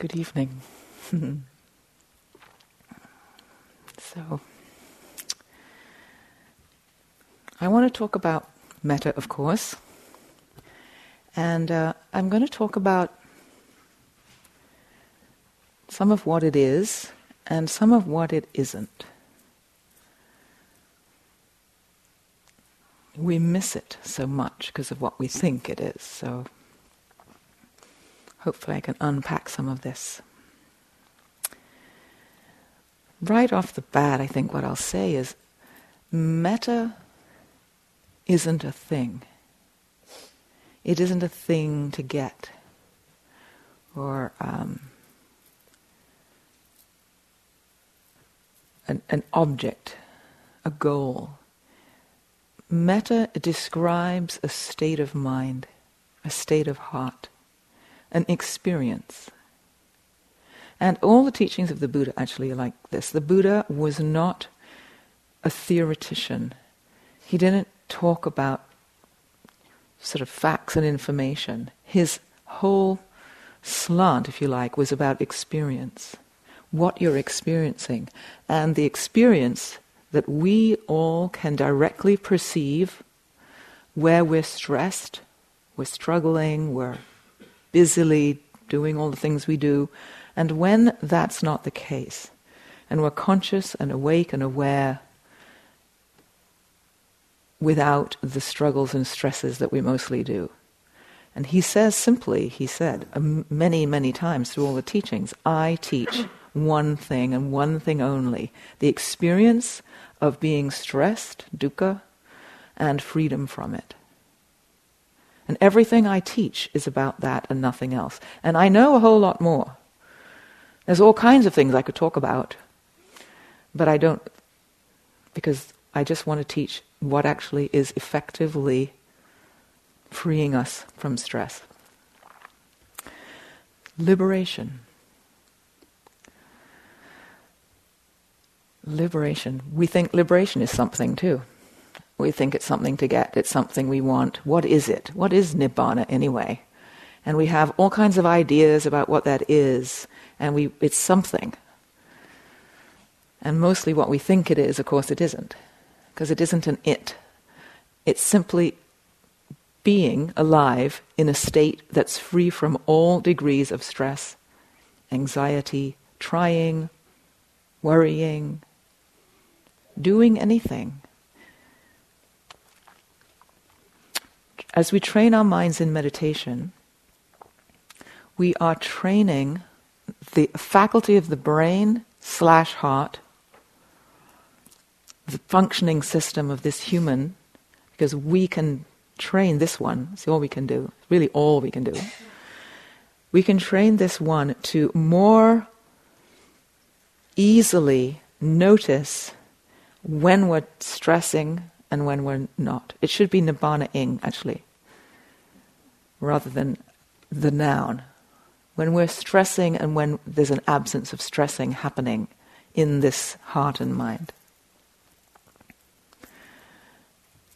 Good evening. so, I want to talk about metta, of course, and uh, I'm going to talk about some of what it is and some of what it isn't. We miss it so much because of what we think it is, so hopefully I can unpack some of this. Right off the bat, I think what I'll say is metta isn't a thing. It isn't a thing to get or um, an, an object, a goal. Metta describes a state of mind, a state of heart an experience. And all the teachings of the Buddha actually are like this. The Buddha was not a theoretician. He didn't talk about sort of facts and information. His whole slant, if you like, was about experience. What you're experiencing. And the experience that we all can directly perceive where we're stressed, we're struggling, we're busily doing all the things we do. And when that's not the case, and we're conscious and awake and aware without the struggles and stresses that we mostly do. And he says simply, he said um, many, many times through all the teachings, I teach one thing and one thing only the experience of being stressed, dukkha, and freedom from it. And everything I teach is about that and nothing else. And I know a whole lot more. There's all kinds of things I could talk about, but I don't, because I just want to teach what actually is effectively freeing us from stress. Liberation. Liberation. We think liberation is something too. We think it's something to get, it's something we want. What is it? What is nibbana anyway? And we have all kinds of ideas about what that is, and we, it's something. And mostly what we think it is, of course, it isn't. Because it isn't an it. It's simply being alive in a state that's free from all degrees of stress, anxiety, trying, worrying, doing anything. As we train our minds in meditation, we are training the faculty of the brain slash heart, the functioning system of this human, because we can train this one. It's all we can do. Really, all we can do. We can train this one to more easily notice when we're stressing and when we're not. It should be nibbana ing, actually, rather than the noun. When we're stressing and when there's an absence of stressing happening in this heart and mind.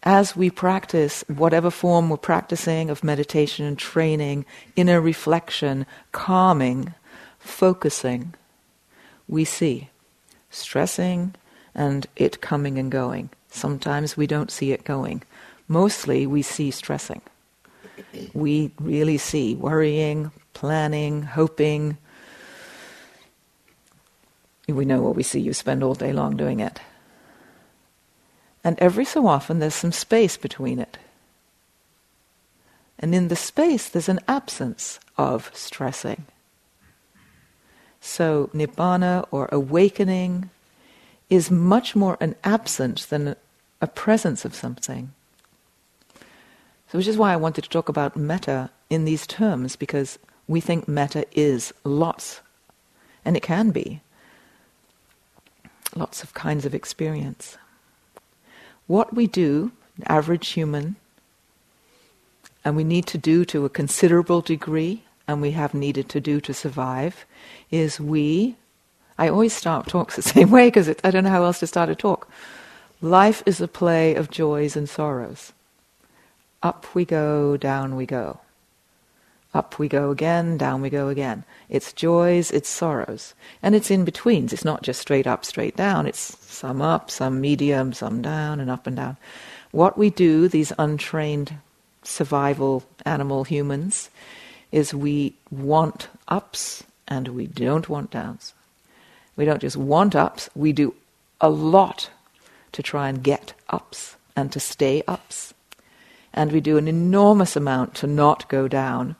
As we practice whatever form we're practicing of meditation and training, inner reflection, calming, focusing, we see stressing and it coming and going. Sometimes we don't see it going. Mostly we see stressing. We really see worrying, planning, hoping. We know what we see, you spend all day long doing it. And every so often there's some space between it. And in the space there's an absence of stressing. So, nibbana or awakening is much more an absence than a presence of something. So, which is why I wanted to talk about metta in these terms, because we think metta is lots, and it can be lots of kinds of experience. What we do, average human, and we need to do to a considerable degree, and we have needed to do to survive, is we. I always start talks the same way because I don't know how else to start a talk. Life is a play of joys and sorrows. Up we go, down we go. Up we go again, down we go again. It's joys, it's sorrows. And it's in betweens. It's not just straight up, straight down. It's some up, some medium, some down, and up and down. What we do, these untrained survival animal humans, is we want ups and we don't want downs. We don't just want ups, we do a lot to try and get ups and to stay ups. And we do an enormous amount to not go down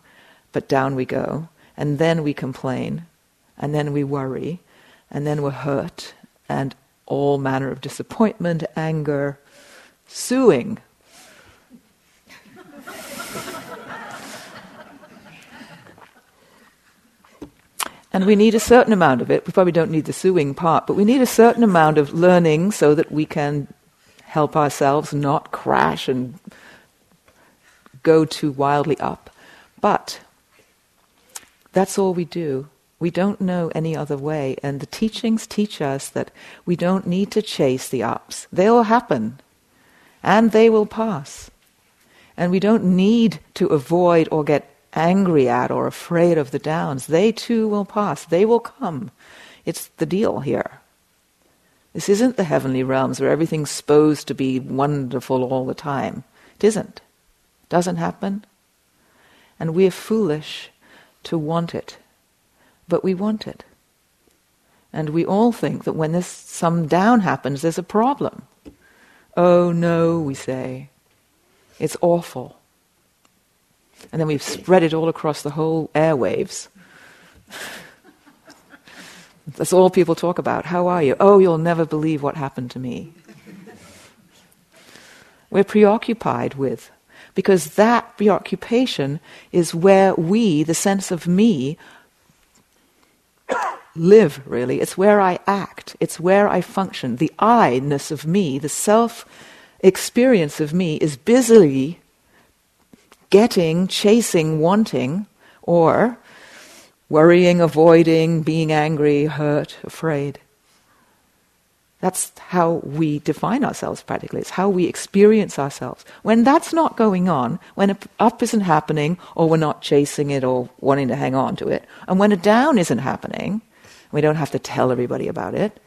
but down we go. And then we complain, and then we worry, and then we're hurt, and all manner of disappointment, anger, suing. And we need a certain amount of it. We probably don't need the suing part, but we need a certain amount of learning so that we can help ourselves not crash and go too wildly up. But that's all we do. We don't know any other way. And the teachings teach us that we don't need to chase the ups. They'll happen. And they will pass. And we don't need to avoid or get angry at or afraid of the downs. They too will pass. They will come. It's the deal here. This isn't the heavenly realms where everything's supposed to be wonderful all the time. It isn't. It doesn't happen. And we're foolish to want it, but we want it. And we all think that when this some down happens, there's a problem. Oh no, we say. It's awful. And then we've spread it all across the whole airwaves. That's all people talk about. How are you? Oh, you'll never believe what happened to me. We're preoccupied with because that preoccupation is where we, the sense of me, live, really. It's where I act, it's where I function. The I ness of me, the self experience of me, is busily getting, chasing, wanting, or worrying, avoiding, being angry, hurt, afraid. That's how we define ourselves practically. It's how we experience ourselves. When that's not going on, when a up isn't happening, or we're not chasing it or wanting to hang on to it, and when a down isn't happening, we don't have to tell everybody about it,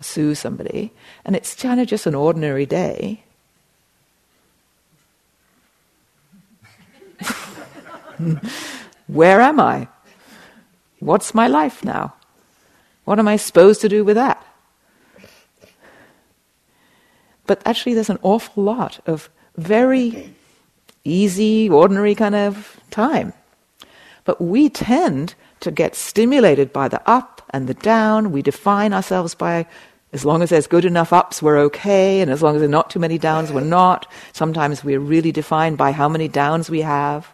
sue somebody, and it's kind of just an ordinary day. Where am I? What's my life now? What am I supposed to do with that? But actually, there's an awful lot of very easy, ordinary kind of time. But we tend to get stimulated by the up and the down. We define ourselves by as long as there's good enough ups, we're okay, and as long as there are not too many downs, we're not. Sometimes we're really defined by how many downs we have.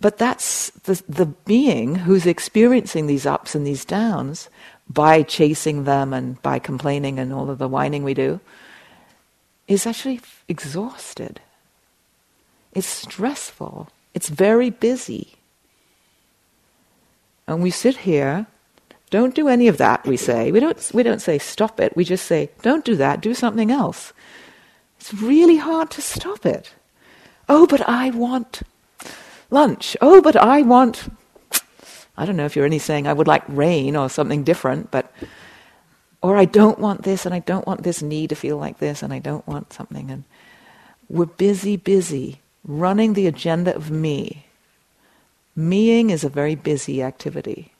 But that's the, the being who's experiencing these ups and these downs by chasing them and by complaining and all of the whining we do, is actually exhausted. It's stressful. It's very busy. And we sit here, don't do any of that, we say. We don't, we don't say stop it, we just say don't do that, do something else. It's really hard to stop it. Oh, but I want lunch. Oh, but I want I don't know if you're any saying I would like rain or something different, but or I don't want this and I don't want this knee to feel like this and I don't want something and we're busy, busy running the agenda of me. Meing is a very busy activity.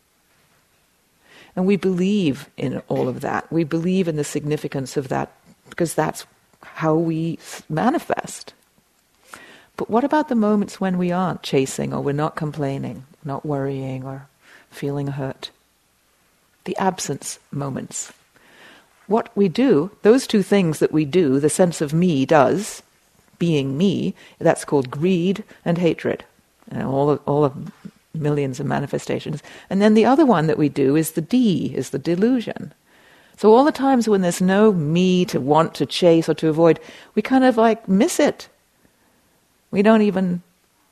And we believe in all of that. We believe in the significance of that because that's how we manifest. But what about the moments when we aren't chasing or we're not complaining? not worrying or feeling hurt. The absence moments. What we do, those two things that we do, the sense of me does, being me, that's called greed and hatred. And all of, all of millions of manifestations. And then the other one that we do is the D, is the delusion. So all the times when there's no me to want to chase or to avoid, we kind of like miss it. We don't even,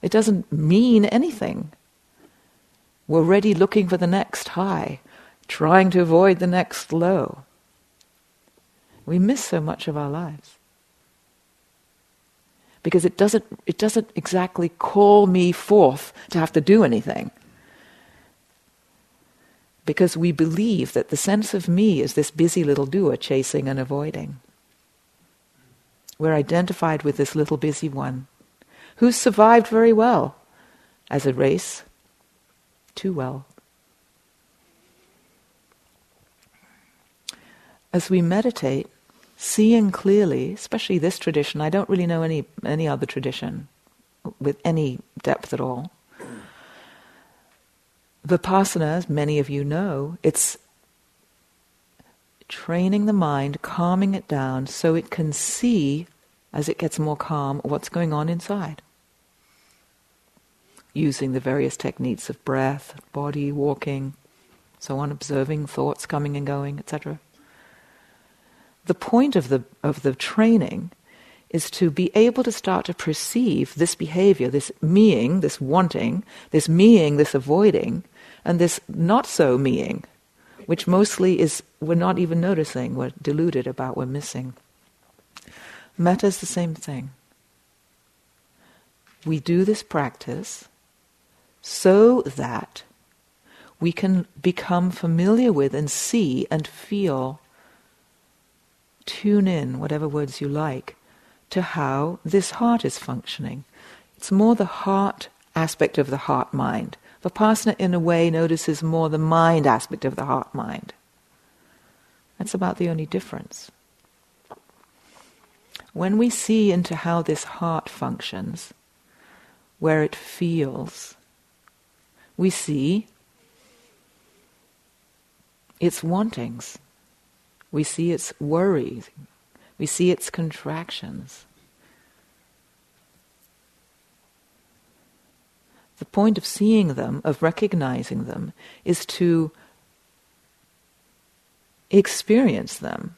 it doesn't mean anything. We're already looking for the next high, trying to avoid the next low. We miss so much of our lives. Because it doesn't, it doesn't exactly call me forth to have to do anything. Because we believe that the sense of me is this busy little doer chasing and avoiding. We're identified with this little busy one who's survived very well as a race, too well. As we meditate, seeing clearly, especially this tradition, I don't really know any, any other tradition with any depth at all. Vipassana, as many of you know, it's training the mind, calming it down so it can see, as it gets more calm, what's going on inside. Using the various techniques of breath, body, walking, so on, observing thoughts coming and going, etc the point of the, of the training is to be able to start to perceive this behavior, this meing, this wanting, this meing, this avoiding, and this not so meing, which mostly is we're not even noticing, we're deluded about, we're missing. Metta is the same thing. We do this practice so that we can become familiar with and see and feel tune in, whatever words you like, to how this heart is functioning. It's more the heart aspect of the heart mind. Vipassana, in a way, notices more the mind aspect of the heart mind. That's about the only difference. When we see into how this heart functions, where it feels, we see its wantings. We see its worries. We see its contractions. The point of seeing them, of recognizing them, is to experience them.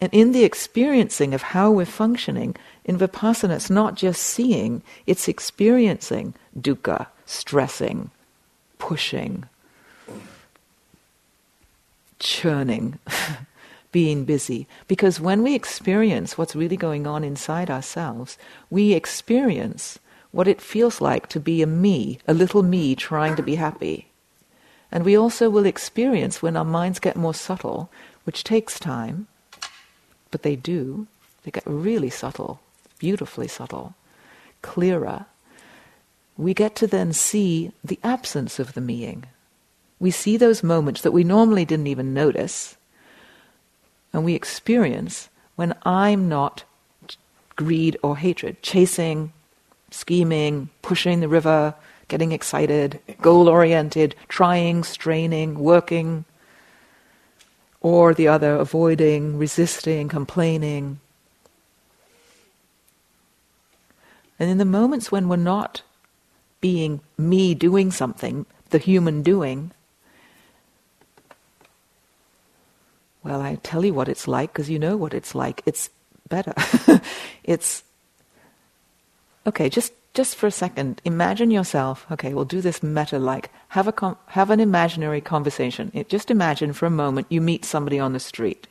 And in the experiencing of how we're functioning, in Vipassana, it's not just seeing, it's experiencing dukkha, stressing, pushing, churning. being busy. Because when we experience what's really going on inside ourselves, we experience what it feels like to be a me, a little me trying to be happy. And we also will experience when our minds get more subtle, which takes time, but they do, they get really subtle, beautifully subtle, clearer. We get to then see the absence of the meing. We see those moments that we normally didn't even notice and we experience when I'm not greed or hatred, chasing, scheming, pushing the river, getting excited, goal oriented, trying, straining, working, or the other, avoiding, resisting, complaining. And in the moments when we're not being me doing something, the human doing, Well, I tell you what it's like because you know what it's like. It's better. it's okay. Just just for a second, imagine yourself. Okay, we'll do this metta like. Have a com- have an imaginary conversation. It, just imagine for a moment you meet somebody on the street.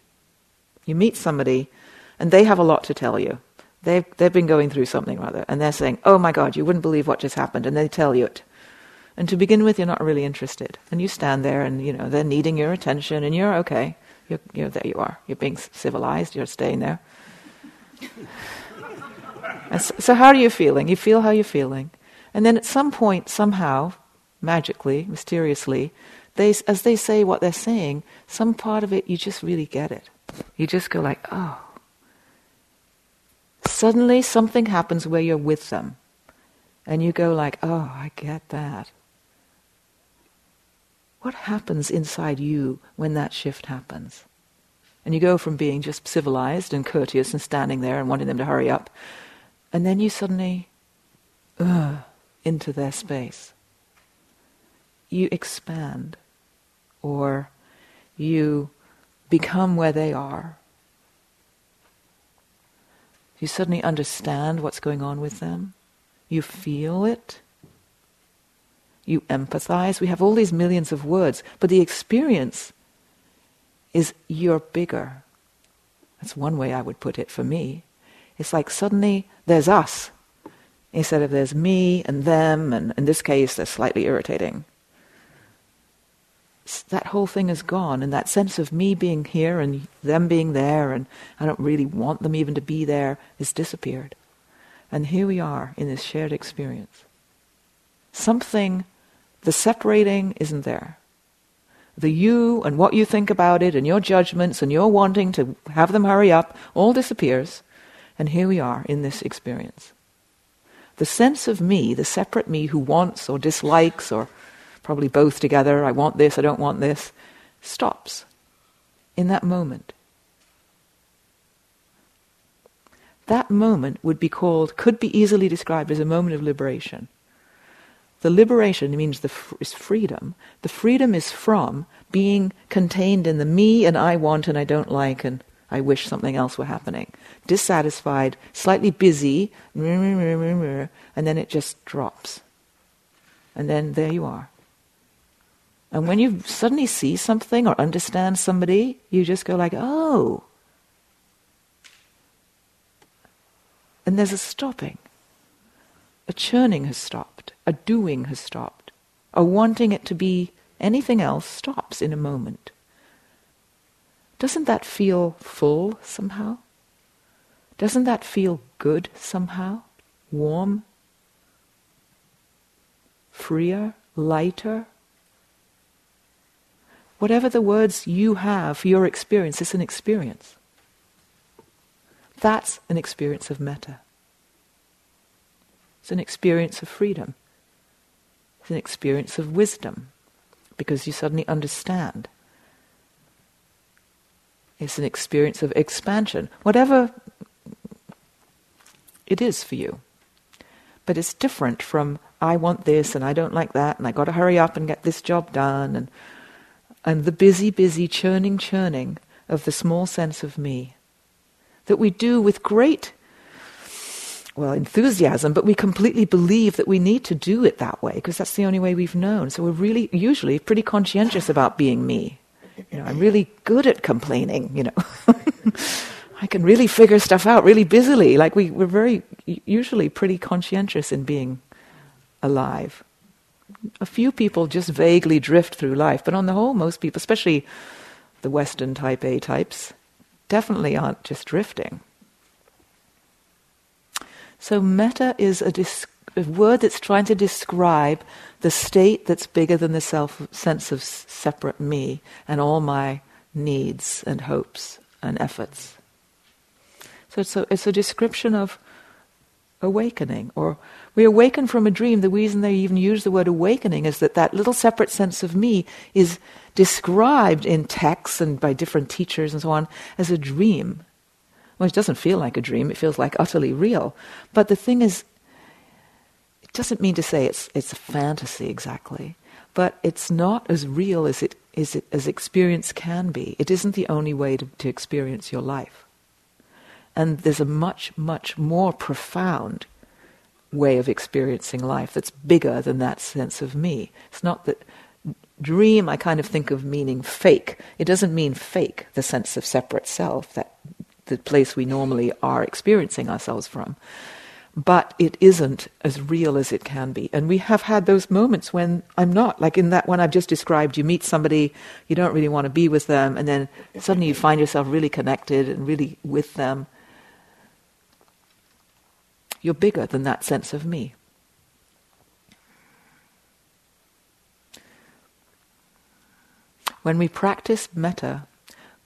You meet somebody, and they have a lot to tell you. They've they've been going through something rather, and they're saying, "Oh my God, you wouldn't believe what just happened," and they tell you it. And to begin with, you're not really interested, and you stand there, and you know they're needing your attention, and you're okay. You're, you're, there you are. You're being civilized. You're staying there. so, so, how are you feeling? You feel how you're feeling. And then at some point, somehow, magically, mysteriously, they, as they say what they're saying, some part of it, you just really get it. You just go like, oh. Suddenly something happens where you're with them. And you go like, oh, I get that. What happens inside you when that shift happens? And you go from being just civilized and courteous and standing there and wanting them to hurry up, and then you suddenly, uh, into their space. You expand, or you become where they are. You suddenly understand what's going on with them. You feel it you empathize. We have all these millions of words, but the experience is you're bigger. That's one way I would put it for me. It's like suddenly there's us instead of there's me and them, and in this case, they're slightly irritating. That whole thing is gone, and that sense of me being here and them being there, and I don't really want them even to be there, has disappeared. And here we are in this shared experience. Something, the separating isn't there. The you and what you think about it and your judgments and your wanting to have them hurry up all disappears. And here we are in this experience. The sense of me, the separate me who wants or dislikes or probably both together, I want this, I don't want this, stops in that moment. That moment would be called, could be easily described as a moment of liberation. The liberation means the is freedom. The freedom is from being contained in the me and I want and I don't like and I wish something else were happening. Dissatisfied, slightly busy, and then it just drops. And then there you are. And when you suddenly see something or understand somebody, you just go like, oh, And there's a stopping. A churning has stopped. A doing has stopped. A wanting it to be anything else stops in a moment. Doesn't that feel full somehow? Doesn't that feel good somehow? Warm? Freer? Lighter? Whatever the words you have for your experience, it's an experience. That's an experience of metta. It's an experience of freedom. It's an experience of wisdom because you suddenly understand. It's an experience of expansion, whatever it is for you. But it's different from I want this and I don't like that and I got to hurry up and get this job done and and the busy, busy churning, churning of the small sense of me that we do with great, well, enthusiasm, but we completely believe that we need to do it that way because that's the only way we've known. So we're really, usually, pretty conscientious about being me. You know, I'm really good at complaining, you know. I can really figure stuff out really busily. Like we, we're very, usually pretty conscientious in being alive. A few people just vaguely drift through life, but on the whole, most people, especially the Western type A types, definitely aren't just drifting. So, metta is a, dis- a, word that's trying to describe the state that's bigger than the self sense of separate me and all my needs and hopes and efforts. So, it's a, it's a description of awakening, or we awaken from a dream. The reason they even use the word awakening is that that little separate sense of me is described in texts and by different teachers and so on as a dream. Well, it doesn't feel like a dream, it feels like utterly real. But the thing is, it doesn't mean to say it's, it's a fantasy exactly, but it's not as real as, it, as, it, as experience can be. It isn't the only way to, to experience your life. And there's a much, much more profound way of experiencing life that's bigger than that sense of me. It's not that dream I kind of think of meaning fake. It doesn't mean fake, the sense of separate self, that the place we normally are experiencing ourselves from. But it isn't as real as it can be. And we have had those moments when I'm not. Like in that one I've just described, you meet somebody, you don't really want to be with them, and then suddenly you find yourself really connected and really with them. You're bigger than that sense of me. When we practice metta,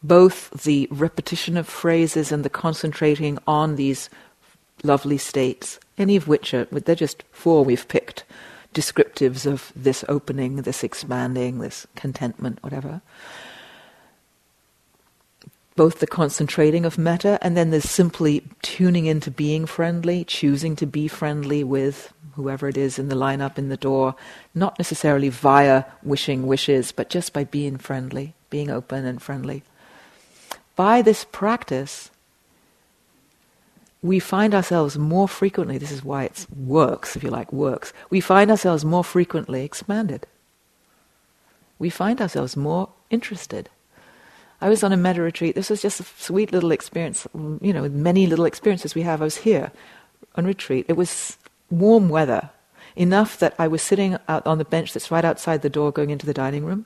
both the repetition of phrases and the concentrating on these lovely states, any of which are, they're just four we've picked, descriptives of this opening, this expanding, this contentment, whatever. Both the concentrating of metta and then there's simply tuning into being friendly, choosing to be friendly with whoever it is in the lineup in the door, not necessarily via wishing wishes, but just by being friendly, being open and friendly. By this practice, we find ourselves more frequently, this is why it works, if you like, works, we find ourselves more frequently expanded. We find ourselves more interested. I was on a metta retreat. This was just a sweet little experience, you know, many little experiences we have. I was here on retreat. It was warm weather, enough that I was sitting out on the bench that's right outside the door going into the dining room.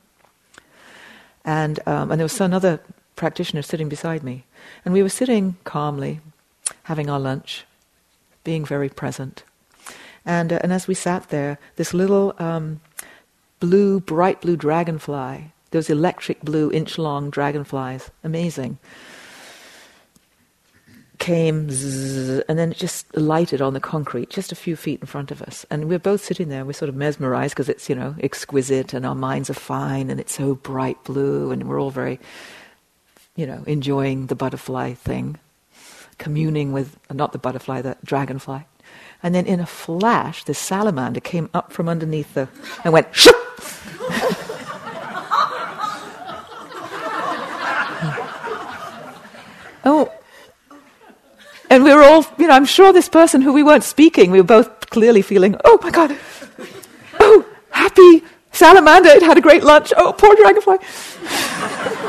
And, um, and there was another practitioner sitting beside me. And we were sitting calmly, having our lunch, being very present. And, uh, and as we sat there, this little um, blue, bright blue dragonfly, those electric blue inch long dragonflies, amazing, came zzz, and then it just lighted on the concrete just a few feet in front of us. And we're both sitting there, we're sort of mesmerized because it's, you know, exquisite and our minds are fine and it's so bright blue and we're all very, you know, enjoying the butterfly thing, communing with, not the butterfly, the dragonfly. And then in a flash, this salamander came up from underneath the, and went, oh, and we were all, you know, I'm sure this person who we weren't speaking, we were both clearly feeling, oh my God, oh, happy salamander, it had a great lunch, oh, poor dragonfly.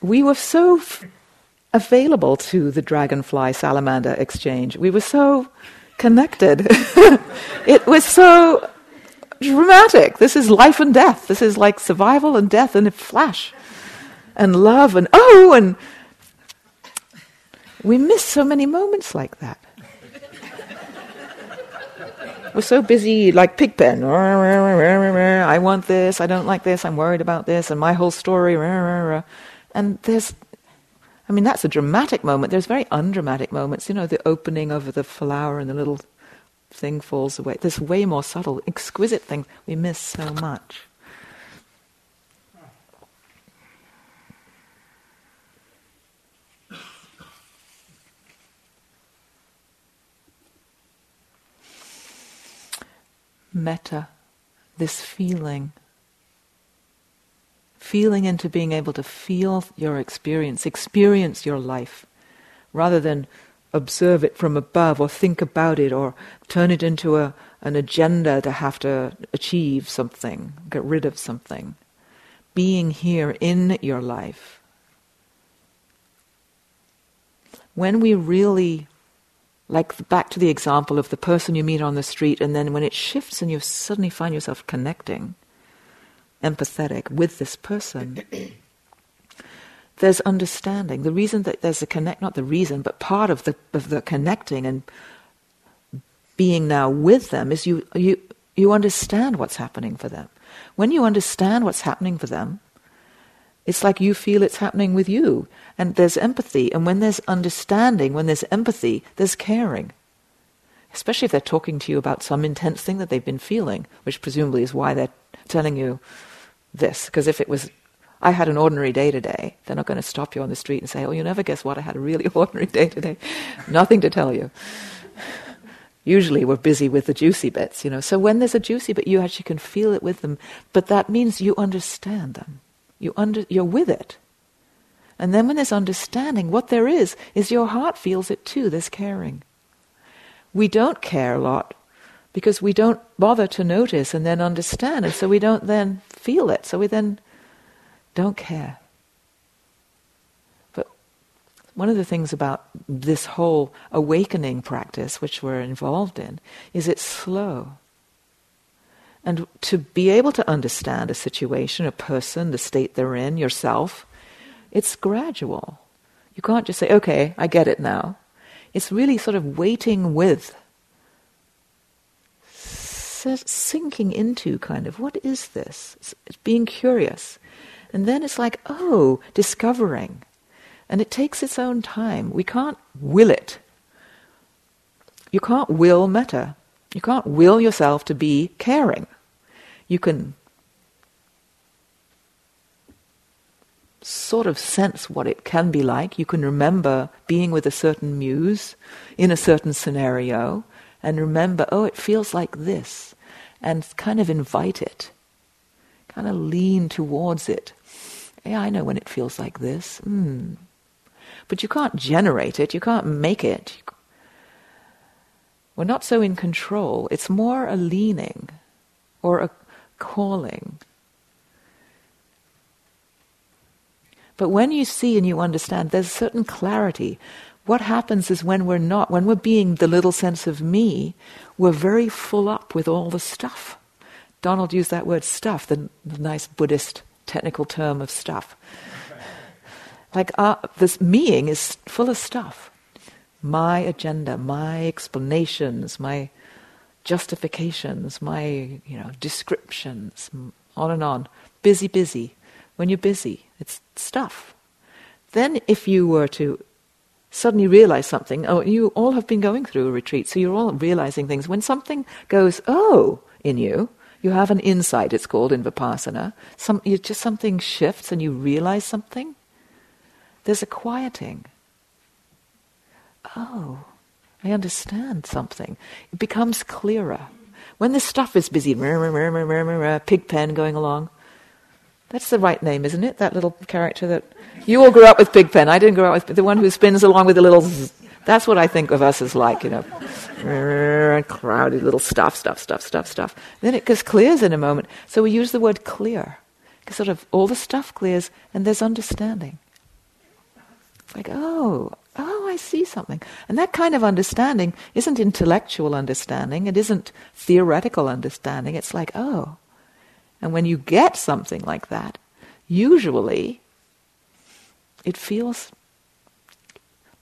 we were so f- available to the dragonfly salamander exchange. We were so connected. it was so dramatic. This is life and death. This is like survival and death in a flash. And love and oh, and we miss so many moments like that. We're so busy, like Pigpen. I want this, I don't like this, I'm worried about this, and my whole story. And there's, I mean, that's a dramatic moment. There's very undramatic moments. You know, the opening of the flower and the little thing falls away. There's way more subtle, exquisite things we miss so much. Metta, this feeling, feeling into being able to feel your experience, experience your life, rather than observe it from above or think about it or turn it into a, an agenda to have to achieve something, get rid of something. Being here in your life. When we really, like back to the example of the person you meet on the street, and then when it shifts and you suddenly find yourself connecting, empathetic with this person there's understanding. The reason that there's a connect, not the reason, but part of the of the connecting and being now with them is you you you understand what's happening for them. When you understand what's happening for them, it's like you feel it's happening with you, and there's empathy. And when there's understanding, when there's empathy, there's caring. Especially if they're talking to you about some intense thing that they've been feeling, which presumably is why they're telling you this. Because if it was I had an ordinary day today. They're not going to stop you on the street and say, Oh, you never guess what? I had a really ordinary day today. Nothing to tell you. Usually we're busy with the juicy bits, you know. So when there's a juicy bit, you actually can feel it with them. But that means you understand them. You under, you're with it. And then when there's understanding, what there is, is your heart feels it too. There's caring. We don't care a lot because we don't bother to notice and then understand. And so we don't then feel it. So we then don't care. But one of the things about this whole awakening practice, which we're involved in, is it's slow. And to be able to understand a situation, a person, the state they're in, yourself, it's gradual. You can't just say, okay, I get it now. It's really sort of waiting with, sinking into kind of, what is this? It's being curious. And then it's like, oh, discovering. And it takes its own time. We can't will it. You can't will metta. You can't will yourself to be caring. You can sort of sense what it can be like. You can remember being with a certain muse in a certain scenario and remember, oh, it feels like this, and kind of invite it kind of lean towards it. Yeah, I know when it feels like this. Mm. But you can't generate it, you can't make it. We're not so in control. It's more a leaning or a calling. But when you see and you understand, there's a certain clarity. What happens is when we're not, when we're being the little sense of me, we're very full up with all the stuff. Donald used that word stuff, the, the nice Buddhist technical term of stuff. Like uh, this meing is full of stuff. My agenda, my explanations, my justifications, my you know descriptions, on and on. Busy, busy. When you're busy, it's stuff. Then, if you were to suddenly realize something, oh, you all have been going through a retreat, so you're all realizing things. When something goes, oh, in you, you have an insight, it's called in Vipassana. Some, you, just something shifts and you realize something. There's a quieting. Oh, I understand something. It becomes clearer. When this stuff is busy, Pigpen going along, that's the right name, isn't it? That little character that you all grew up with Pigpen. I didn't grow up with the one who spins along with the little. Zzz. That's what I think of us as like, you know, crowded little stuff, stuff, stuff, stuff, stuff. Then it just clears in a moment. So we use the word clear, because sort of all the stuff clears and there's understanding. It's like, oh, oh, I see something. And that kind of understanding isn't intellectual understanding, it isn't theoretical understanding. It's like, oh, and when you get something like that, usually it feels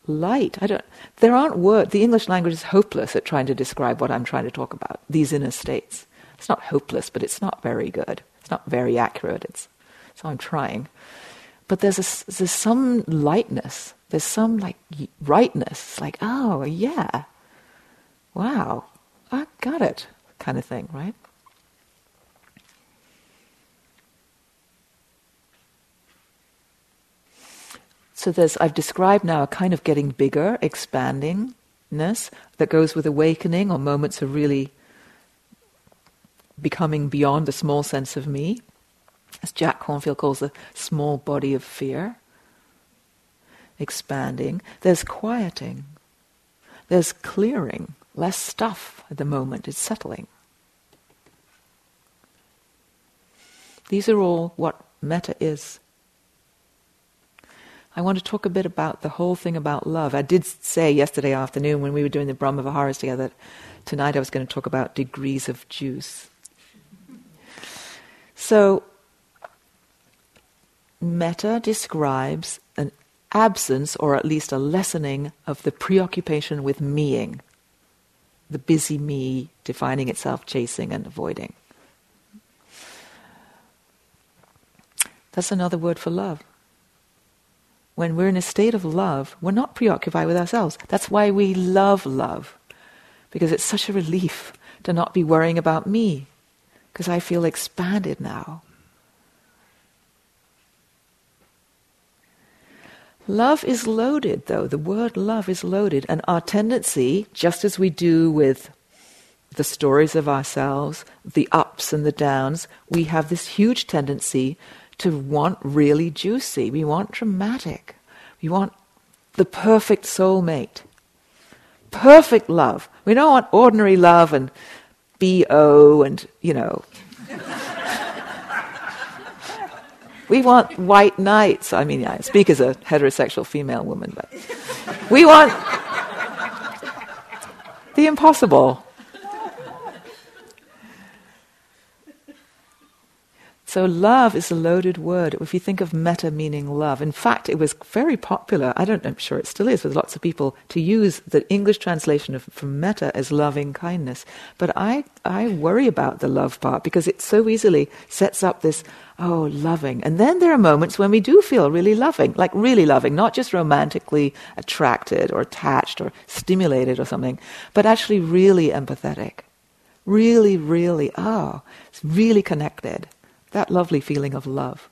light. I don't, there aren't words. The English language is hopeless at trying to describe what I'm trying to talk about, these inner states. It's not hopeless, but it's not very good. It's not very accurate. It's, so I'm trying. But there's, a, there's some lightness. There's some like rightness. It's like, oh, yeah. Wow. I got it, kind of thing, right? So there's, I've described now a kind of getting bigger, expandingness that goes with awakening or moments of really becoming beyond the small sense of me, as Jack Kornfield calls the small body of fear. Expanding. There's quieting. There's clearing. Less stuff at the moment. It's settling. These are all what metta is. I want to talk a bit about the whole thing about love. I did say yesterday afternoon when we were doing the Brahma Viharas together that tonight I was going to talk about degrees of juice. So, metta describes an absence or at least a lessening of the preoccupation with meing, the busy me defining itself, chasing and avoiding. That's another word for love when we're in a state of love, we're not preoccupied with ourselves. That's why we love love, because it's such a relief to not be worrying about me, because I feel expanded now. Love is loaded, though. The word love is loaded, and our tendency, just as we do with the stories of ourselves, the ups and the downs, we have this huge tendency to want really juicy. We want dramatic. We want the perfect soulmate. Perfect love. We don't want ordinary love and BO and, you know. we want white knights. I mean, I speak as a heterosexual female woman, but we want the impossible. So love is a loaded word. If you think of metta meaning love, in fact, it was very popular. I don't, I'm sure it still is with lots of people to use the English translation of from metta as loving kindness. But I, I worry about the love part because it so easily sets up this oh loving, and then there are moments when we do feel really loving, like really loving, not just romantically attracted or attached or stimulated or something, but actually really empathetic, really, really oh, it's really connected that lovely feeling of love.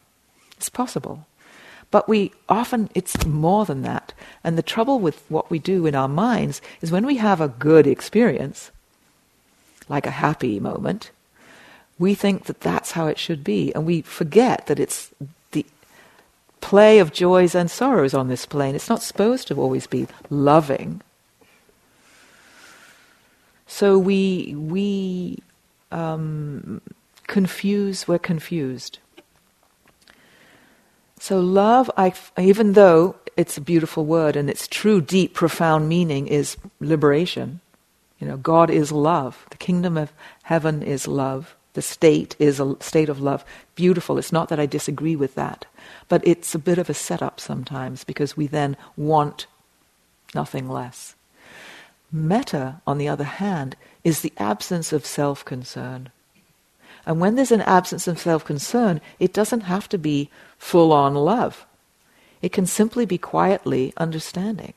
It's possible. But we often, it's more than that. And the trouble with what we do in our minds is when we have a good experience, like a happy moment, we think that that's how it should be. And we forget that it's the play of joys and sorrows on this plane. It's not supposed to always be loving. So we we um, confuse. We're confused. So love, I, even though it's a beautiful word and its true, deep, profound meaning is liberation. You know, God is love. The kingdom of heaven is love. The state is a state of love. Beautiful. It's not that I disagree with that, but it's a bit of a setup sometimes because we then want nothing less. Metta, on the other hand, is the absence of self concern. And when there's an absence of self concern, it doesn't have to be full on love. It can simply be quietly understanding.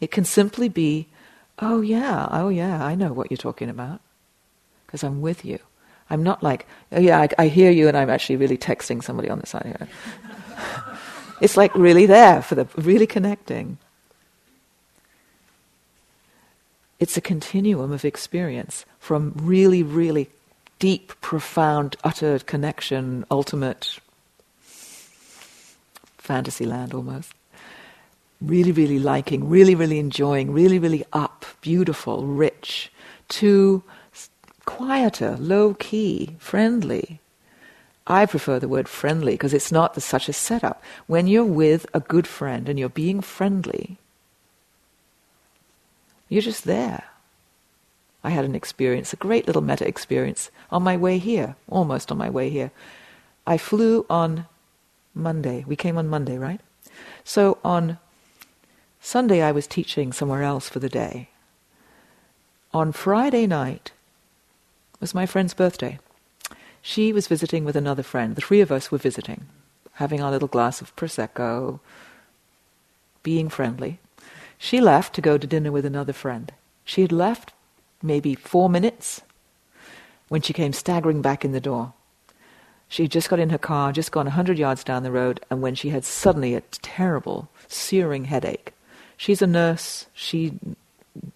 It can simply be, oh yeah, oh yeah, I know what you're talking about. Because I'm with you. I'm not like, oh yeah, I, I, hear you and I'm actually really texting somebody on the side here. it's like really there for the, really connecting. It's a continuum of experience from really, really deep, profound, utter connection, ultimate fantasy land almost. Really, really liking, really, really enjoying, really, really up, beautiful, rich, to quieter, low key, friendly. I prefer the word friendly because it's not the, such a setup. When you're with a good friend and you're being friendly, you're just there. I had an experience, a great little metta experience, on my way here, almost on my way here. I flew on Monday. We came on Monday, right? So on Sunday, I was teaching somewhere else for the day. On Friday night was my friend's birthday. She was visiting with another friend. The three of us were visiting, having our little glass of Prosecco, being friendly. She left to go to dinner with another friend. She had left maybe four minutes when she came staggering back in the door. She had just got in her car, just gone a hundred yards down the road, and when she had suddenly a terrible, searing headache. She's a nurse. She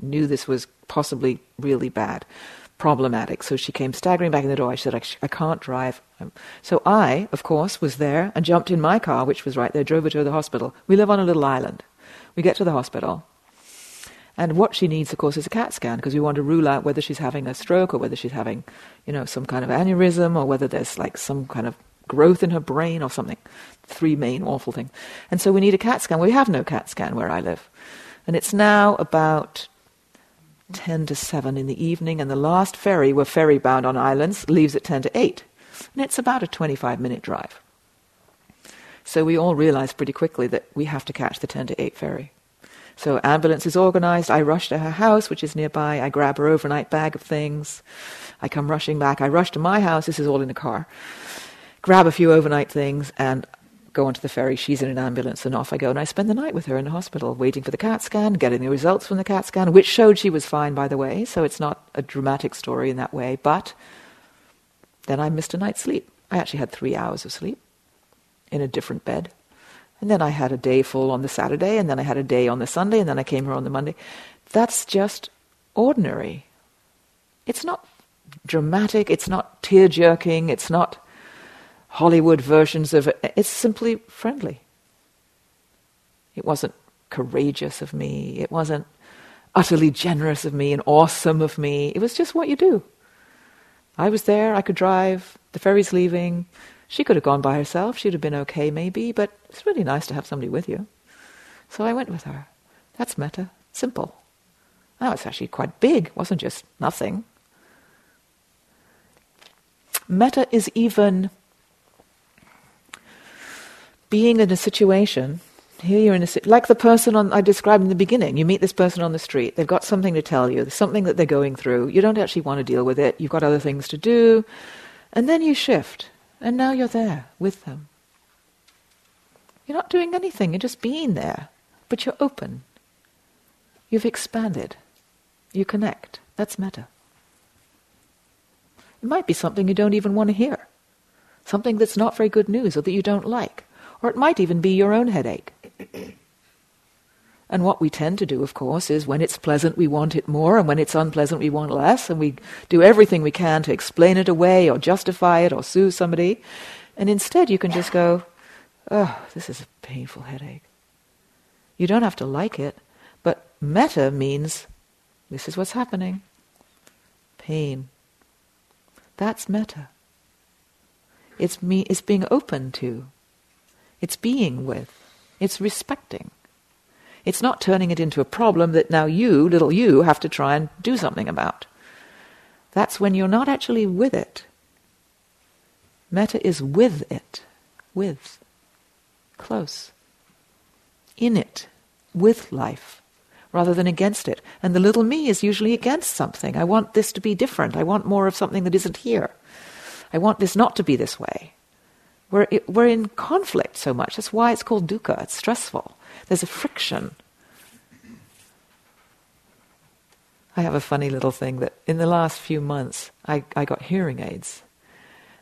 knew this was possibly really bad, problematic. So she came staggering back in the door. I said, I, I can't drive. Um, so I, of course, was there and jumped in my car, which was right there, drove her to the hospital. We live on a little island. We get to the hospital. And what she needs, of course, is a CAT scan because we want to rule out whether she's having a stroke or whether she's having, you know, some kind of aneurysm or whether there's like some kind of growth in her brain or something. Three main awful things. And so we need a CAT scan. We have no CAT scan where I live. And it's now about 10 to 7 in the evening, and the last ferry, we're ferry bound on islands, leaves at 10 to 8. And it's about a 25 minute drive. So we all realize pretty quickly that we have to catch the 10 to 8 ferry. So ambulance is organized. I rush to her house, which is nearby. I grab her overnight bag of things. I come rushing back. I rush to my house. This is all in the car. Grab a few overnight things and go onto the ferry. She's in an ambulance, and off I go. And I spend the night with her in the hospital, waiting for the CAT scan, getting the results from the CAT scan, which showed she was fine, by the way. So it's not a dramatic story in that way. But then I missed a night's sleep. I actually had three hours of sleep in a different bed. And then I had a day full on the Saturday, and then I had a day on the Sunday, and then I came here on the Monday. That's just ordinary. It's not dramatic, it's not tear jerking, it's not Hollywood versions of it. It's simply friendly. It wasn't courageous of me, it wasn't utterly generous of me and awesome of me. It was just what you do. I was there, I could drive, the ferry's leaving, she could have gone by herself, she'd have been okay maybe, but it's really nice to have somebody with you. So I went with her. That's metta. Simple. Now it's actually quite big, it wasn't just nothing. Metta is even being in a situation. Here you're in a like the person on, I described in the beginning. You meet this person on the street. They've got something to tell you. There's something that they're going through. You don't actually want to deal with it. You've got other things to do, and then you shift. And now you're there with them. You're not doing anything, you're just being there. But you're open. You've expanded. You connect. That's metta. It might be something you don't even want to hear. Something that's not very good news or that you don't like. Or it might even be your own headache. And what we tend to do, of course, is when it's pleasant, we want it more, and when it's unpleasant, we want less, and we do everything we can to explain it away or justify it or sue somebody. And instead, you can just go, oh, this is a painful headache. You don't have to like it, But metta means this is what's happening. Pain. That's metta. It's me it's being open to. It's being with. It's respecting. It's not turning it into a problem that now you, little you, have to try and do something about. That's when you're not actually with it. Metta is with it. With. Close. In it. With life. Rather than against it. And the little me is usually against something. I want this to be different. I want more of something that isn't here. I want this not to be this way. We're, we're in conflict so much. That's why it's called dukkha. It's stressful. There's a friction. I have a funny little thing that in the last few months I, I got hearing aids.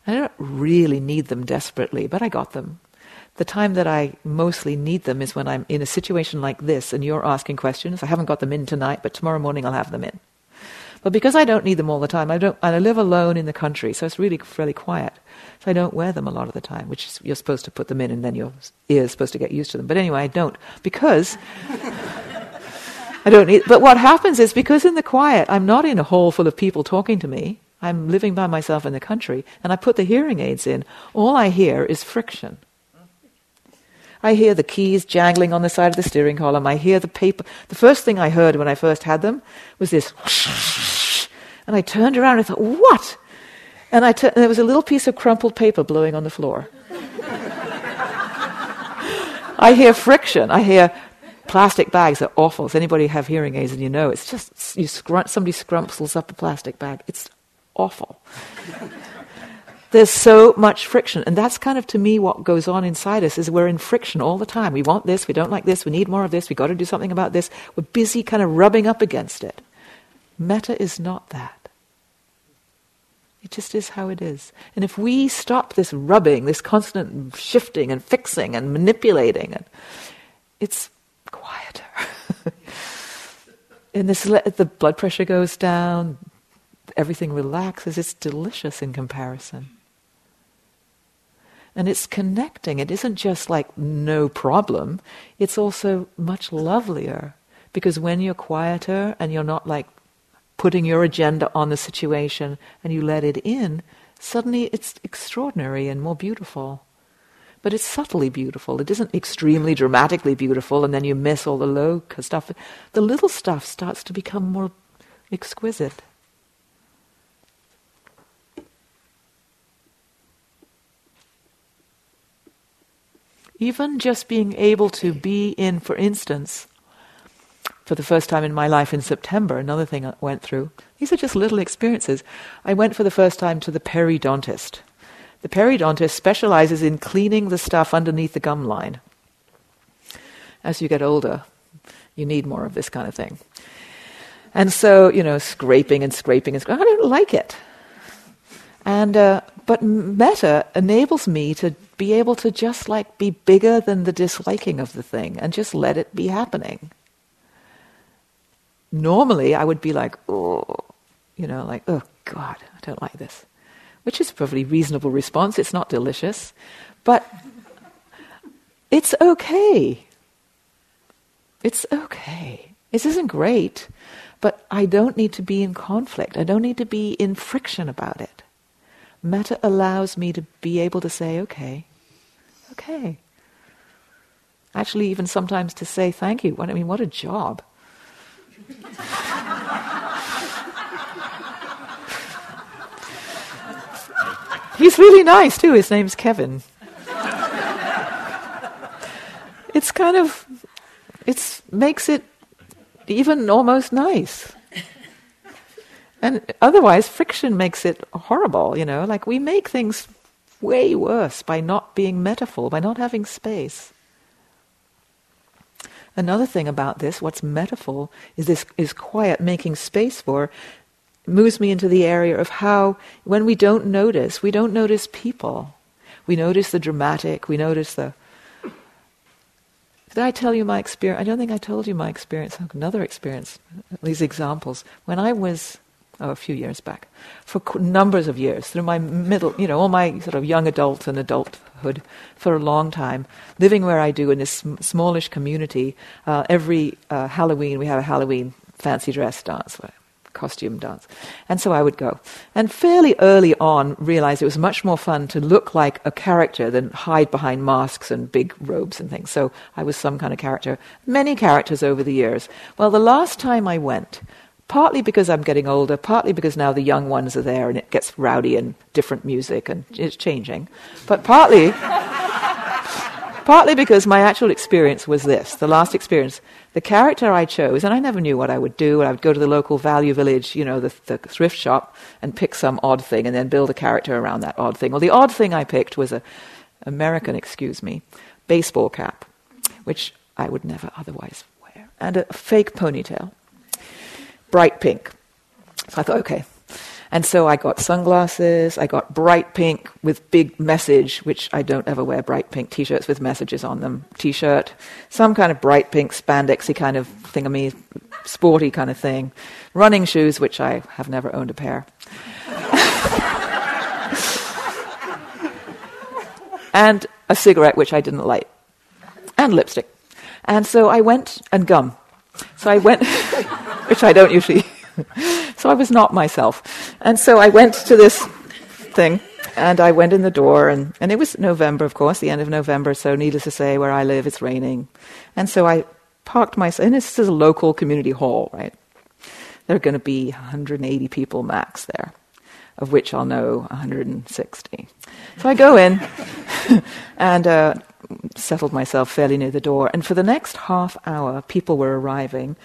I don't really need them desperately, but I got them. The time that I mostly need them is when I'm in a situation like this and you're asking questions. I haven't got them in tonight, but tomorrow morning I'll have them in. But because I don't need them all the time, I don't, I live alone in the country, so it's really fairly quiet. So I don't wear them a lot of the time, which is, you're supposed to put them in and then your ear's supposed to get used to them. But anyway, I don't because I don't need. But what happens is because in the quiet, I'm not in a hall full of people talking to me. I'm living by myself in the country, and I put the hearing aids in. All I hear is friction. I hear the keys jangling on the side of the steering column. I hear the paper. The first thing I heard when I first had them was this and I turned around and I thought, what? And, I t- and there was a little piece of crumpled paper blowing on the floor. I hear friction. I hear plastic bags are awful. Does anybody have hearing aids and you know it's just you scrunch, somebody scrumples up a plastic bag. It's awful. There's so much friction, and that's kind of to me what goes on inside us is we're in friction all the time. We want this, we don't like this, we need more of this, we got to do something about this. We're busy kind of rubbing up against it. Metta is not that. It just is how it is. And if we stop this rubbing, this constant shifting and fixing and manipulating, and it's quieter. and this, the blood pressure goes down, everything relaxes. It's delicious in comparison. And it's connecting. It isn't just like no problem, it's also much lovelier. Because when you're quieter and you're not like putting your agenda on the situation and you let it in, suddenly it's extraordinary and more beautiful. But it's subtly beautiful. It isn't extremely dramatically beautiful and then you miss all the low stuff. The little stuff starts to become more exquisite. Even just being able to be in, for instance, for the first time in my life in September, another thing I went through. These are just little experiences. I went for the first time to the periodontist. The periodontist specializes in cleaning the stuff underneath the gum line. As you get older, you need more of this kind of thing. And so, you know, scraping and scraping and scraping. I don't like it. And uh, but metta enables me to be able to just like be bigger than the disliking of the thing and just let it be happening normally I would be like, oh, you know, like, oh God, I don't like this. Which is a perfectly reasonable response. It's not delicious. But it's okay. It's okay. This isn't great, but I don't need to be in conflict. I don't need to be in friction about it. Metta allows me to be able to say, okay, okay. Actually, even sometimes to say thank you. I mean, what a job. He's really nice too. His name's Kevin. it's kind of, it makes it even almost nice. And otherwise, friction makes it horrible, you know. Like we make things way worse by not being metaphor, by not having space. Another thing about this, what's metaphor, is this is quiet, making space for, moves me into the area of how, when we don't notice, we don't notice people. We notice the dramatic, we notice the. Did I tell you my experience? I don't think I told you my experience. Another experience, these examples. When I was oh, a few years back, for numbers of years, through my middle, you know, all my sort of young adult and for a long time, living where I do in this smallish community. Uh, every uh, Halloween, we have a Halloween fancy dress dance, costume dance. And so I would go. And fairly early on, realized it was much more fun to look like a character than hide behind masks and big robes and things. So I was some kind of character. Many characters over the years. Well, the last time I went, partly because I'm getting older, partly because now the young ones are there and it gets rowdy and different music and it's changing, but partly, partly because my actual experience was this the last experience. The character I chose, and I never knew what I would do, I would go to the local value village, you know, the, the thrift shop, and pick some odd thing and then build a character around that odd thing. Well, the odd thing I picked was a American, excuse me, baseball cap, which I would never otherwise wear, and a fake ponytail bright pink. So I thought, okay. And so I got sunglasses, I got bright pink with big message, which I don't ever wear bright pink t shirts with messages on them. T shirt, some kind of bright pink spandexy kind of thingamy, sporty kind of thing. Running shoes, which I have never owned a pair. and a cigarette, which I didn't light. And lipstick. And so I went, and gum. So I went. which I don't usually. so I was not myself. And so I went to this thing, and I went in the door, and, and it was November, of course, the end of November, so needless to say, where I live, it's raining. And so I parked myself, and this is a local community hall, right? There are going to be 180 people max there, of which I'll know 160. So I go in and uh, settled myself fairly near the door, and for the next half hour, people were arriving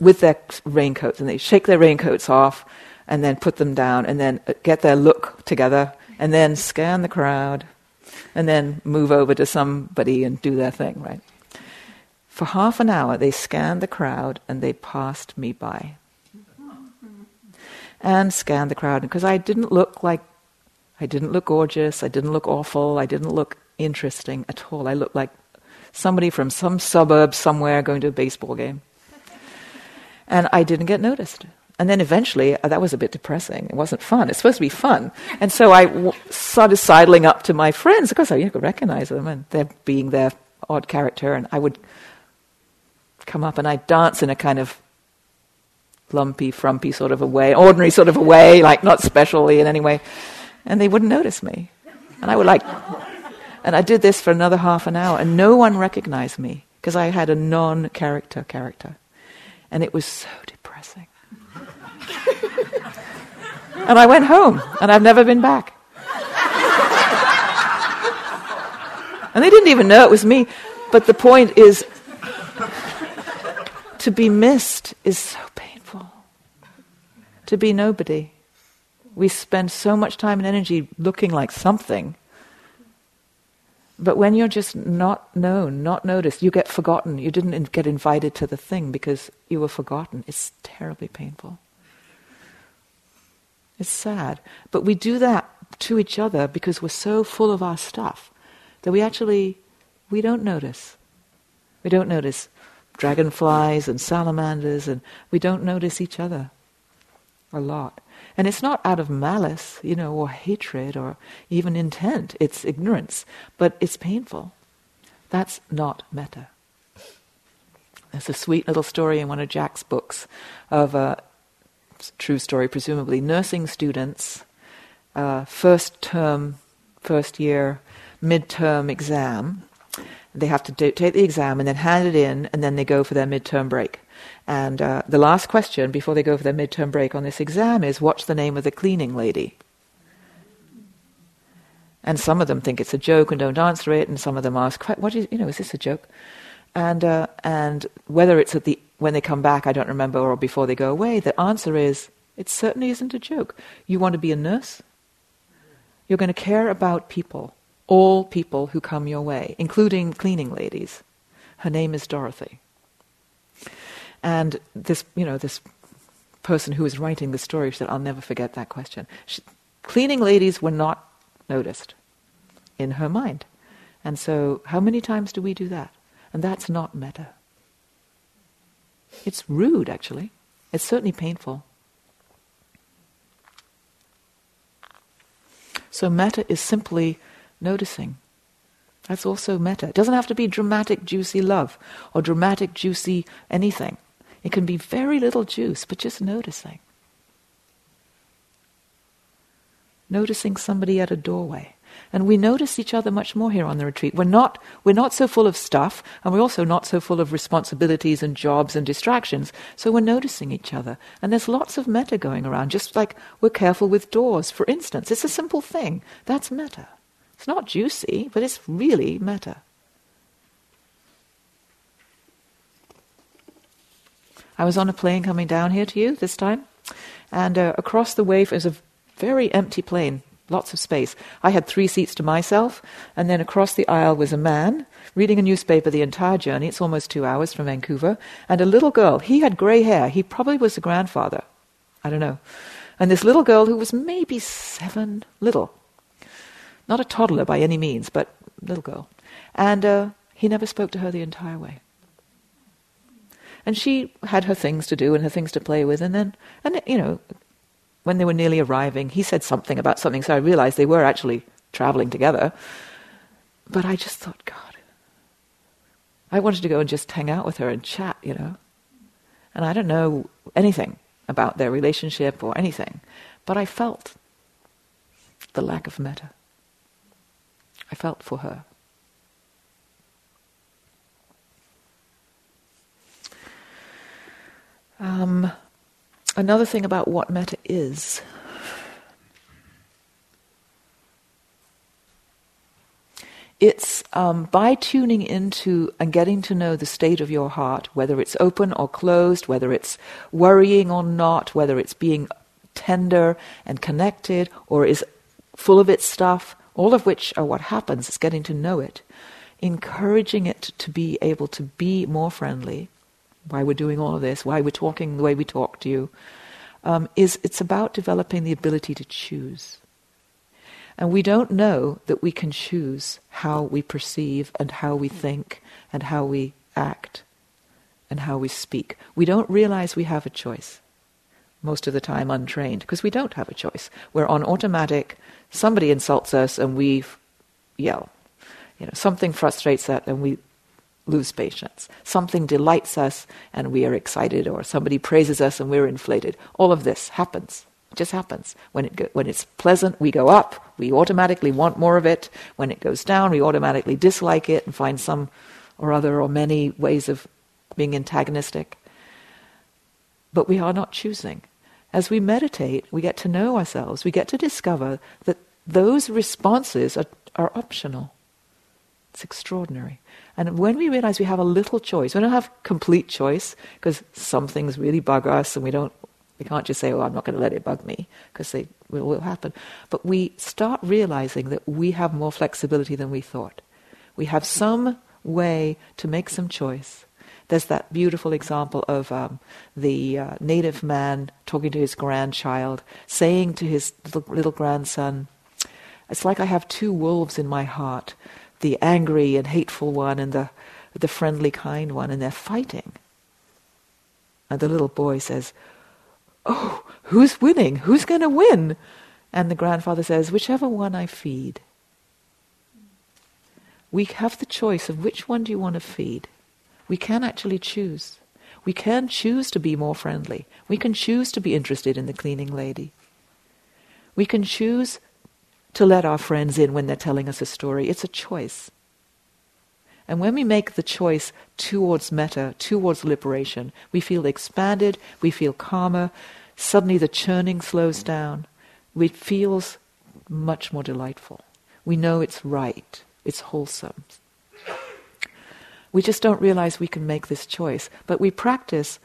with their raincoats and they shake their raincoats off and then put them down and then uh, get their look together and then scan the crowd and then move over to somebody and do their thing, right? For half an hour, they scanned the crowd and they passed me by. And scanned the crowd because I didn't look like, I didn't look gorgeous, I didn't look awful, I didn't look interesting at all. I looked like somebody from some suburb somewhere going to a baseball game. And I didn't get noticed. And then eventually, uh, that was a bit depressing. It wasn't fun. It's supposed to be fun. And so I w- started sidling up to my friends. Of course, I could recognize them, and they're being their odd character. And I would come up and I'd dance in a kind of lumpy, frumpy sort of a way, ordinary sort of a way, like not specially in any way. And they wouldn't notice me. And I would like, and I did this for another half an hour, and no one recognized me because I had a non character character. And it was so depressing. and I went home, and I've never been back. and they didn't even know it was me. But the point is, to be missed is so painful. To be nobody. We spend so much time and energy looking like something but when you're just not known, not noticed, you get forgotten. You didn't in- get invited to the thing because you were forgotten. It's terribly painful. It's sad. But we do that to each other because we're so full of our stuff that we actually we don't notice. We don't notice dragonflies and salamanders and we don't notice each other a lot. And it's not out of malice, you know, or hatred or even intent. It's ignorance, but it's painful. That's not metta. There's a sweet little story in one of Jack's books of a true story, presumably, nursing students, uh, first term, first year, midterm exam. They have to do, take the exam and then hand it in, and then they go for their midterm break. And uh, the last question before they go for their midterm break on this exam is what's the name of the cleaning lady? And some of them think it's a joke and don't answer it, and some of them ask, "What is you know? Is this a joke?" And uh, and whether it's at the when they come back, I don't remember, or before they go away, the answer is it certainly isn't a joke. You want to be a nurse? You're going to care about people, all people who come your way, including cleaning ladies. Her name is Dorothy. And this, you know, this person who was writing the story said, I'll never forget that question. She, cleaning ladies were not noticed in her mind. And so, how many times do we do that? And that's not metta. It's rude, actually. It's certainly painful. So metta is simply noticing. That's also metta. It doesn't have to be dramatic, juicy love or dramatic, juicy anything. It can be very little juice, but just noticing. Noticing somebody at a doorway. And we notice each other much more here on the retreat. We're not, we're not so full of stuff, and we're also not so full of responsibilities and jobs and distractions. So we're noticing each other. And there's lots of metta going around, just like we're careful with doors, for instance. It's a simple thing. That's metta. It's not juicy, but it's really metta. I was on a plane coming down here to you this time, and uh, across the way is a very empty plane, lots of space. I had three seats to myself, and then across the aisle was a man reading a newspaper the entire journey. It's almost two hours from Vancouver, and a little girl. He had grey hair. He probably was a grandfather. I don't know. And this little girl who was maybe seven, little, not a toddler by any means, but little girl. And uh, he never spoke to her the entire way. And she had her things to do and her things to play with. And then, and you know, when they were nearly arriving, he said something about something, so I realized they were actually traveling together. But I just thought, God, I wanted to go and just hang out with her and chat, you know. And I don't know anything about their relationship or anything, but I felt the lack of metta. I felt for her. Um, another thing about what metta is. It's um, by tuning into and getting to know the state of your heart, whether it's open or closed, whether it's worrying or not, whether it's being tender and connected or is full of its stuff, all of which are what happens, is getting to know it, encouraging it to be able to be more friendly, why we're doing all of this, why we're talking the way we talk to you, um, is it's about developing the ability to choose. And we don't know that we can choose how we perceive and how we think and how we act and how we speak. We don't realize we have a choice most of the time untrained because we don't have a choice. We're on automatic somebody insults us and we yell. You know, something frustrates us and we lose patience. Something delights us and we are excited, or somebody praises us and we're inflated. All of this happens. It just happens. When, it go, when it's pleasant, we go up. We automatically want more of it. When it goes down, we automatically dislike it and find some or other or many ways of being antagonistic. But we are not choosing as we meditate, we get to know ourselves. We get to discover that those responses are, are optional. It's extraordinary. And when we realize we have a little choice, we don't have complete choice because some things really bug us and we don't we can't just say, oh, I'm not going to let it bug me because they will, will happen. But we start realizing that we have more flexibility than we thought. We have some way to make some choice there's that beautiful example of um, the uh, native man talking to his grandchild, saying to his little, little grandson, It's like I have two wolves in my heart the angry and hateful one and the, the friendly, kind one, and they're fighting. And the little boy says, Oh, who's winning? Who's going to win? And the grandfather says, Whichever one I feed. We have the choice of which one do you want to feed. We can actually choose. We can choose to be more friendly. We can choose to be interested in the cleaning lady. We can choose to let our friends in when they're telling us a story. It's a choice. And when we make the choice towards metta, towards liberation, we feel expanded, we feel calmer, suddenly the churning slows down. It feels much more delightful. We know it's right, it's wholesome. We just don't realize we can make this choice. But we practice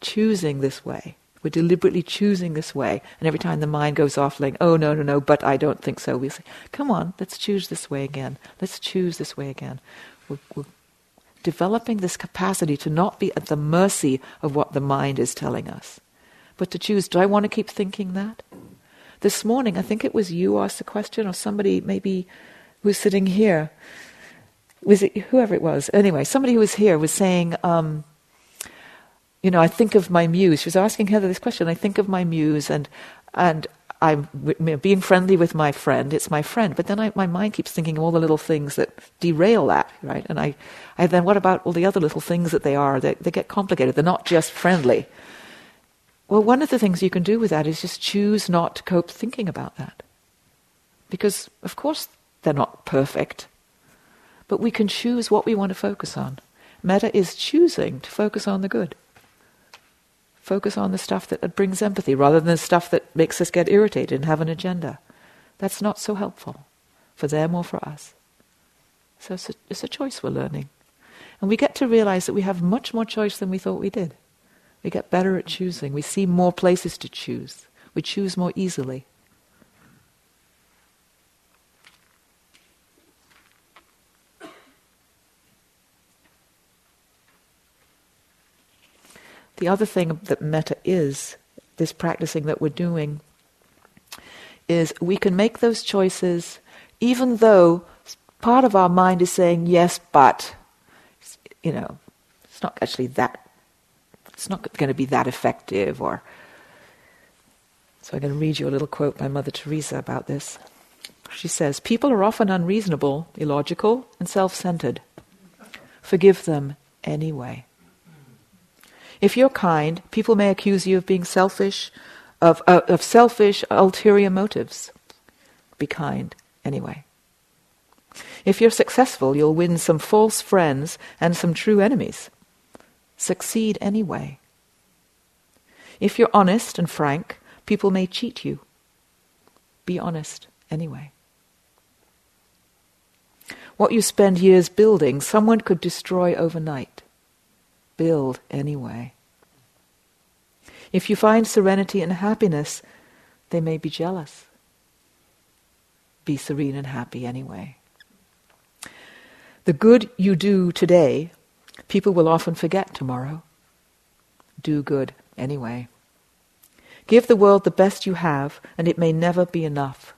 choosing this way. We're deliberately choosing this way. And every time the mind goes off like, oh, no, no, no, but I don't think so, we say, come on, let's choose this way again. Let's choose this way again. We're, we're developing this capacity to not be at the mercy of what the mind is telling us, but to choose, do I want to keep thinking that? This morning, I think it was you asked the question, or somebody maybe who's sitting here was it whoever it was? Anyway, somebody who was here was saying, um, you know, I think of my muse. She was asking Heather this question. I think of my muse, and and I'm being friendly with my friend, it's my friend, but then I, my mind keeps thinking of all the little things that derail that, right? And I, I then, what about all the other little things that they are? They, they get complicated. They're not just friendly. Well, one of the things you can do with that is just choose not to cope thinking about that. Because, of course, they're not perfect. But we can choose what we want to focus on. Metta is choosing to focus on the good. Focus on the stuff that brings empathy rather than the stuff that makes us get irritated and have an agenda. That's not so helpful for them or for us. So it's a, it's a choice we're learning. And we get to realize that we have much more choice than we thought we did. We get better at choosing. We see more places to choose. We choose more easily. The other thing that metta is, this practicing that we're doing, is we can make those choices even though part of our mind is saying, yes, but, you know, it's not actually that, it's not going to be that effective or. So I'm going to read you a little quote by Mother Teresa about this. She says, People are often unreasonable, illogical, and self centered. Forgive them anyway. If you're kind, people may accuse you of being selfish, of, uh, of selfish, ulterior motives. Be kind anyway. If you're successful, you'll win some false friends and some true enemies. Succeed anyway. If you're honest and frank, people may cheat you. Be honest anyway. What you spend years building, someone could destroy overnight build anyway. If you find serenity and happiness, they may be jealous. Be serene and happy anyway. The good you do today, people will often forget tomorrow. Do good anyway. Give the world the best you have, and it may never be enough.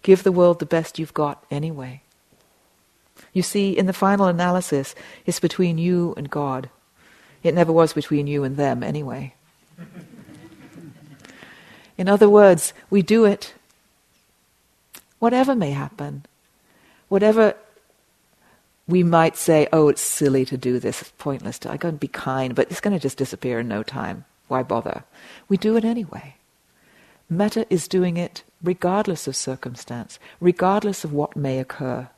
Give the world the best you've got anyway. You see, in the final analysis, it's between you and God. It never was between you and them, anyway. In other words, we do it. Whatever may happen, whatever we might say, oh, it's silly to do this, it's pointless to, I'm going to be kind, but it's going to just disappear in no time. Why bother? We do it anyway. Metta is doing it regardless of circumstance, regardless of what may occur,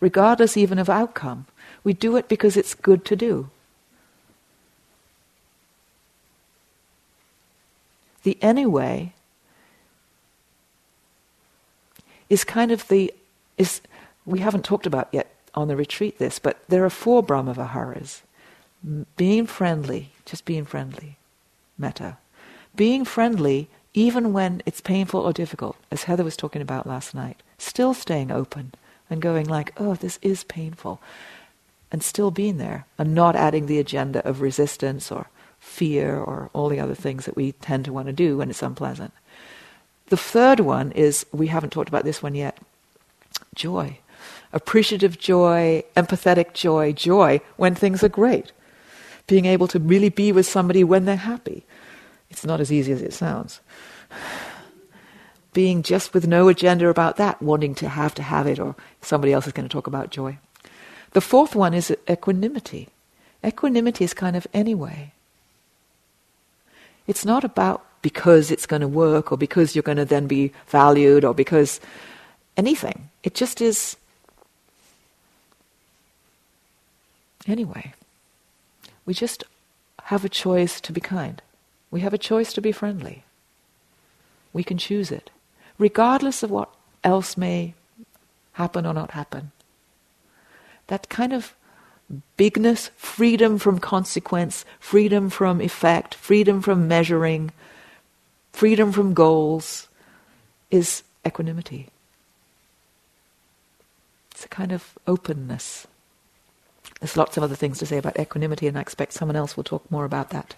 regardless even of outcome. We do it because it's good to do. The anyway is kind of the is we haven't talked about yet on the retreat this, but there are four Brahmaviharas. Being friendly, just being friendly, metta. Being friendly even when it's painful or difficult, as Heather was talking about last night. Still staying open and going like, oh, this is painful. And still being there and not adding the agenda of resistance or fear or all the other things that we tend to want to do when it's unpleasant. The third one is we haven't talked about this one yet joy. Appreciative joy, empathetic joy, joy when things are great. Being able to really be with somebody when they're happy. It's not as easy as it sounds. Being just with no agenda about that, wanting to have to have it, or somebody else is going to talk about joy. The fourth one is equanimity. Equanimity is kind of anyway. It's not about because it's going to work or because you're going to then be valued or because anything. It just is. Anyway, we just have a choice to be kind. We have a choice to be friendly. We can choose it, regardless of what else may happen or not happen. That kind of bigness, freedom from consequence, freedom from effect, freedom from measuring, freedom from goals is equanimity. It's a kind of openness. There's lots of other things to say about equanimity, and I expect someone else will talk more about that.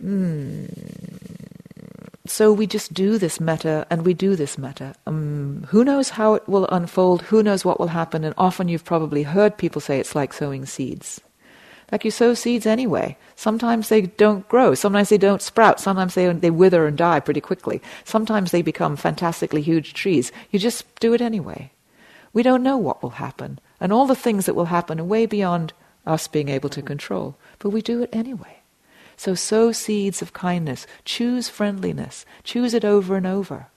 Hmm so we just do this metta and we do this metta. Um, who knows how it will unfold? Who knows what will happen? And often you've probably heard people say it's like sowing seeds. Like you sow seeds anyway. Sometimes they don't grow. Sometimes they don't sprout. Sometimes they, they wither and die pretty quickly. Sometimes they become fantastically huge trees. You just do it anyway. We don't know what will happen. And all the things that will happen are way beyond us being able to control. But we do it anyway. So sow seeds of kindness. Choose friendliness. Choose it over and over.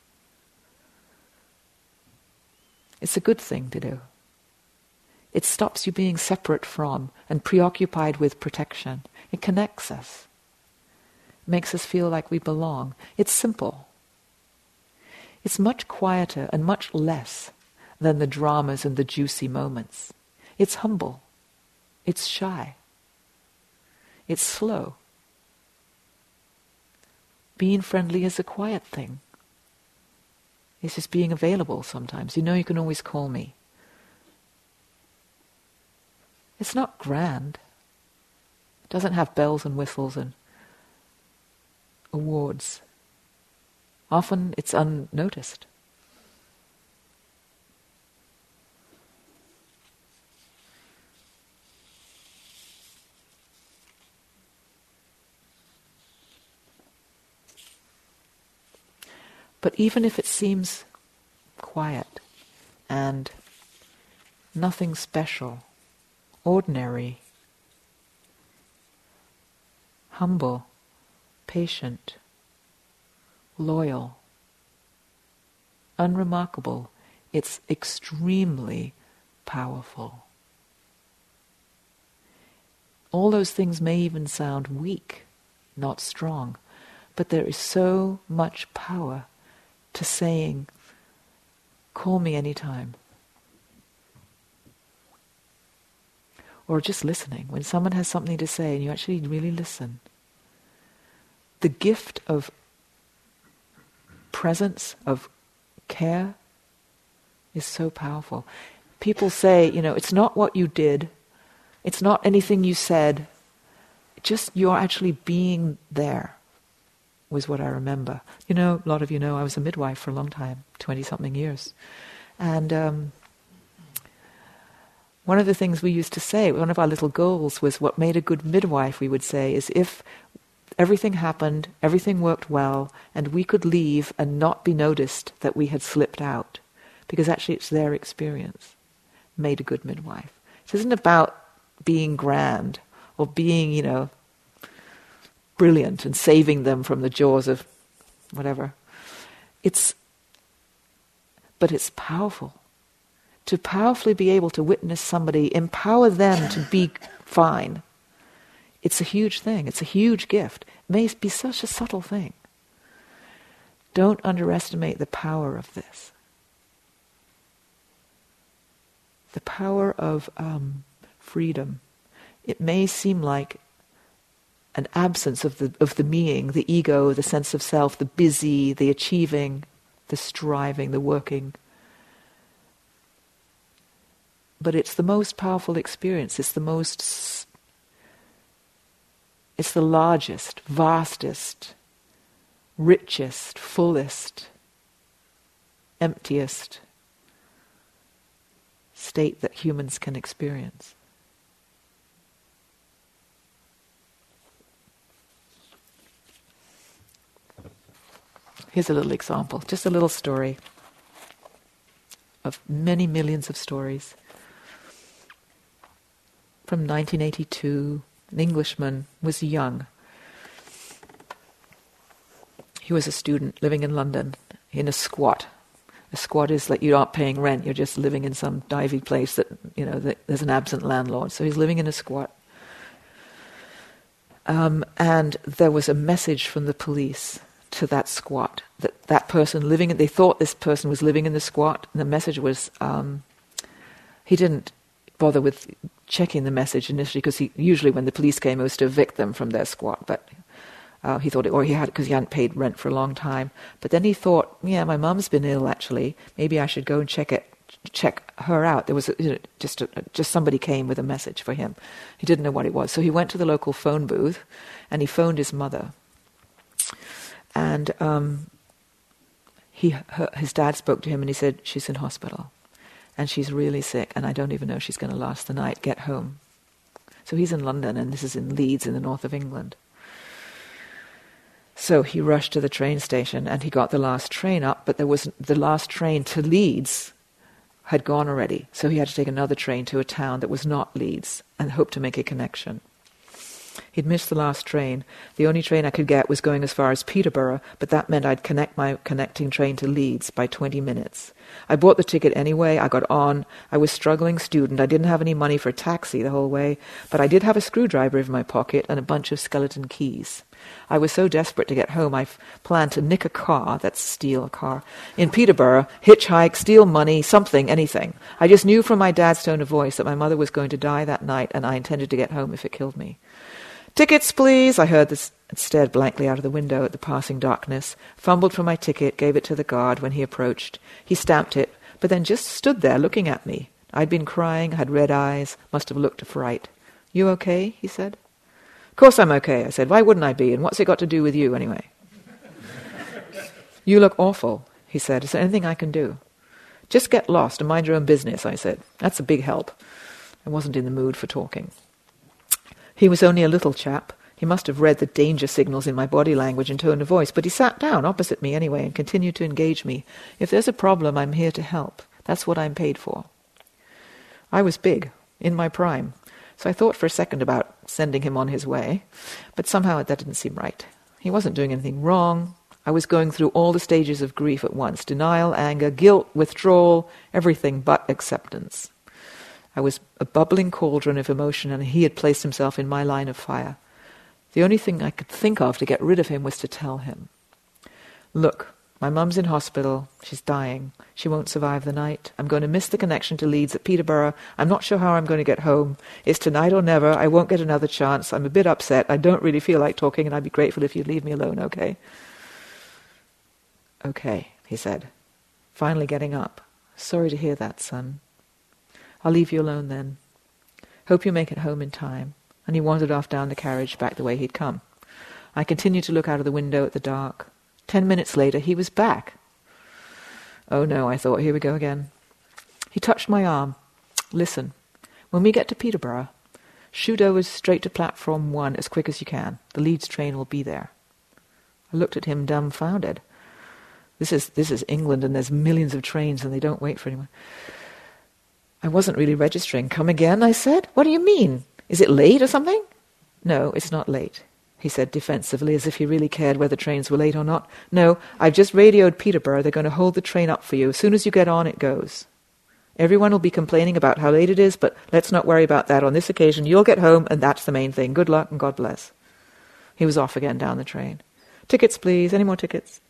It's a good thing to do. It stops you being separate from and preoccupied with protection. It connects us. It makes us feel like we belong. It's simple. It's much quieter and much less than the dramas and the juicy moments. It's humble. It's shy. It's slow. Being friendly is a quiet thing. It's just being available sometimes. You know you can always call me. It's not grand. It doesn't have bells and whistles and awards. Often it's unnoticed. But even if it seems quiet and nothing special, ordinary, humble, patient, loyal, unremarkable, it's extremely powerful. All those things may even sound weak, not strong, but there is so much power to saying, call me anytime. Or just listening. When someone has something to say and you actually really listen. The gift of presence, of care, is so powerful. People say, you know, it's not what you did, it's not anything you said, just you're actually being there was what I remember. You know, a lot of you know I was a midwife for a long time, 20 something years. And um, one of the things we used to say, one of our little goals was what made a good midwife, we would say, is if everything happened, everything worked well, and we could leave and not be noticed that we had slipped out. Because actually it's their experience made a good midwife. It isn't about being grand or being, you know, brilliant and saving them from the jaws of whatever. It's, but it's powerful. To powerfully be able to witness somebody, empower them to be fine. It's a huge thing. It's a huge gift. It may be such a subtle thing. Don't underestimate the power of this. The power of um, freedom. It may seem like an absence of the, of the being, the ego, the sense of self, the busy, the achieving, the striving, the working. But it's the most powerful experience. It's the most, it's the largest, vastest, richest, fullest, emptiest state that humans can experience. Here's a little example, just a little story of many millions of stories. From 1982, an Englishman was young. He was a student living in London in a squat. A squat is like you aren't paying rent, you're just living in some divey place that, you know, that there's an absent landlord. So he's living in a squat. Um, and there was a message from the police to that squat. That that person living, they thought this person was living in the squat, and the message was um, he didn't bother with checking the message initially because he usually when the police came it was to evict them from their squat, but. Uh, he thought, it, or he had because he hadn't paid rent for a long time. But then he thought, yeah, my mom's been ill actually. Maybe I should go and check it, check her out. There was a, you know, just a, just somebody came with a message for him. He didn't know what it was, so he went to the local phone booth, and he phoned his mother and um, he, her, his dad spoke to him and he said, She's in hospital and she's really sick and I don't even know if she's going to last the night. Get home. So he's in London, and this is in Leeds in the north of England. So he rushed to the train station and he got the last train up, but there was the last train to Leeds had gone already. So he had to take another train to a town that was not Leeds and hope to make a connection. He'd missed the last train. The only train I could get was going as far as Peterborough, but that meant I'd connect my connecting train to Leeds by 20 minutes. I bought the ticket anyway. I got on. I was struggling student. I didn't have any money for a taxi the whole way, but I did have a screwdriver in my pocket and a bunch of skeleton keys. I was so desperate to get home, I planned to nick a car, that's steal a car, in Peterborough, hitchhike, steal money, something, anything. I just knew from my dad's tone of voice that my mother was going to die that night, and I intended to get home if it killed me. Tickets, please, I heard this and stared blankly out of the window at the passing darkness, fumbled for my ticket, gave it to the guard when he approached. He stamped it, but then just stood there looking at me. I'd been crying, had red eyes, must have looked a fright. You okay? he said. Of course I'm okay, I said. Why wouldn't I be? And what's it got to do with you, anyway? you look awful, he said. Is there anything I can do? Just get lost and mind your own business, I said. That's a big help. I wasn't in the mood for talking. He was only a little chap. He must have read the danger signals in my body language and tone of voice, but he sat down opposite me anyway and continued to engage me. If there's a problem, I'm here to help. That's what I'm paid for. I was big, in my prime, so I thought for a second about sending him on his way, but somehow that didn't seem right. He wasn't doing anything wrong. I was going through all the stages of grief at once denial, anger, guilt, withdrawal, everything but acceptance. I was a bubbling cauldron of emotion, and he had placed himself in my line of fire. The only thing I could think of to get rid of him was to tell him. Look, my mum's in hospital. She's dying. She won't survive the night. I'm going to miss the connection to Leeds at Peterborough. I'm not sure how I'm going to get home. It's tonight or never. I won't get another chance. I'm a bit upset. I don't really feel like talking, and I'd be grateful if you'd leave me alone, okay? Okay, he said, finally getting up. Sorry to hear that, son. I'll leave you alone then. Hope you make it home in time. And he wandered off down the carriage back the way he'd come. I continued to look out of the window at the dark. Ten minutes later, he was back. Oh no, I thought, here we go again. He touched my arm. Listen, when we get to Peterborough, shoot over straight to platform one as quick as you can. The Leeds train will be there. I looked at him dumbfounded. This is this is England, and there's millions of trains, and they don't wait for anyone. I wasn't really registering. Come again, I said. What do you mean? Is it late or something? No, it's not late, he said defensively, as if he really cared whether trains were late or not. No, I've just radioed Peterborough. They're going to hold the train up for you. As soon as you get on, it goes. Everyone will be complaining about how late it is, but let's not worry about that on this occasion. You'll get home, and that's the main thing. Good luck, and God bless. He was off again down the train. Tickets, please. Any more tickets?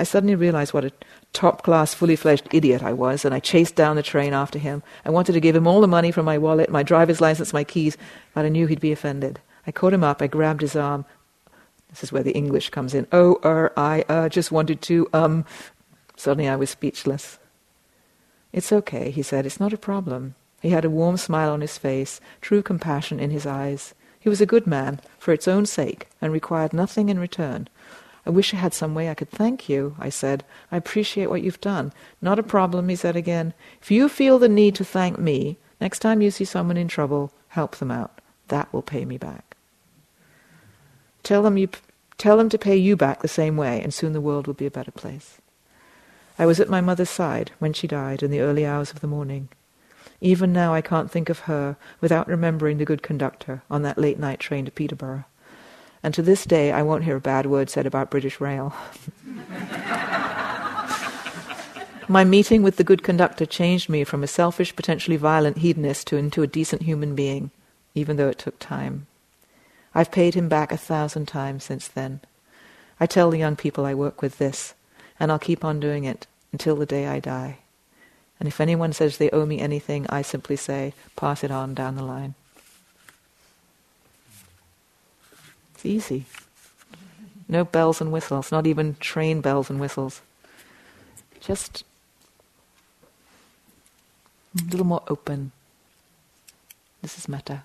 I suddenly realized what a top class, fully fledged idiot I was, and I chased down the train after him. I wanted to give him all the money from my wallet, my driver's license, my keys, but I knew he'd be offended. I caught him up, I grabbed his arm. This is where the English comes in. Oh, er, I, uh, just wanted to, um. Suddenly I was speechless. It's okay, he said. It's not a problem. He had a warm smile on his face, true compassion in his eyes. He was a good man, for its own sake, and required nothing in return. I wish I had some way I could thank you, I said. I appreciate what you've done. Not a problem, he said again. If you feel the need to thank me, next time you see someone in trouble, help them out. That will pay me back. Tell them, you, tell them to pay you back the same way, and soon the world will be a better place. I was at my mother's side when she died in the early hours of the morning. Even now I can't think of her without remembering the good conductor on that late night train to Peterborough and to this day I won't hear a bad word said about British Rail. My meeting with the good conductor changed me from a selfish, potentially violent hedonist to into a decent human being, even though it took time. I've paid him back a thousand times since then. I tell the young people I work with this, and I'll keep on doing it until the day I die. And if anyone says they owe me anything, I simply say, pass it on down the line. Easy. No bells and whistles, not even train bells and whistles. Just a little more open. This is metta.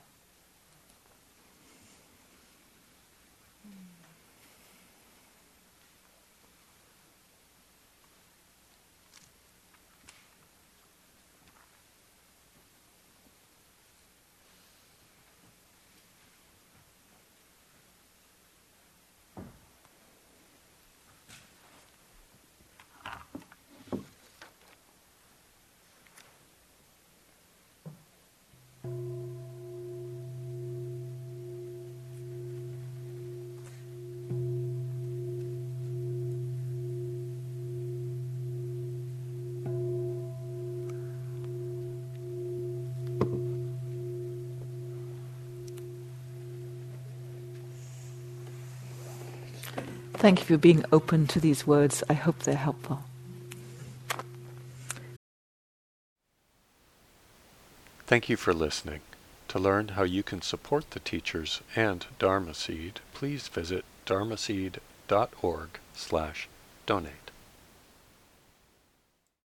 Thank you for being open to these words. I hope they're helpful. Thank you for listening. To learn how you can support the teachers and Dharma Seed, please visit dharmaseed.org slash donate.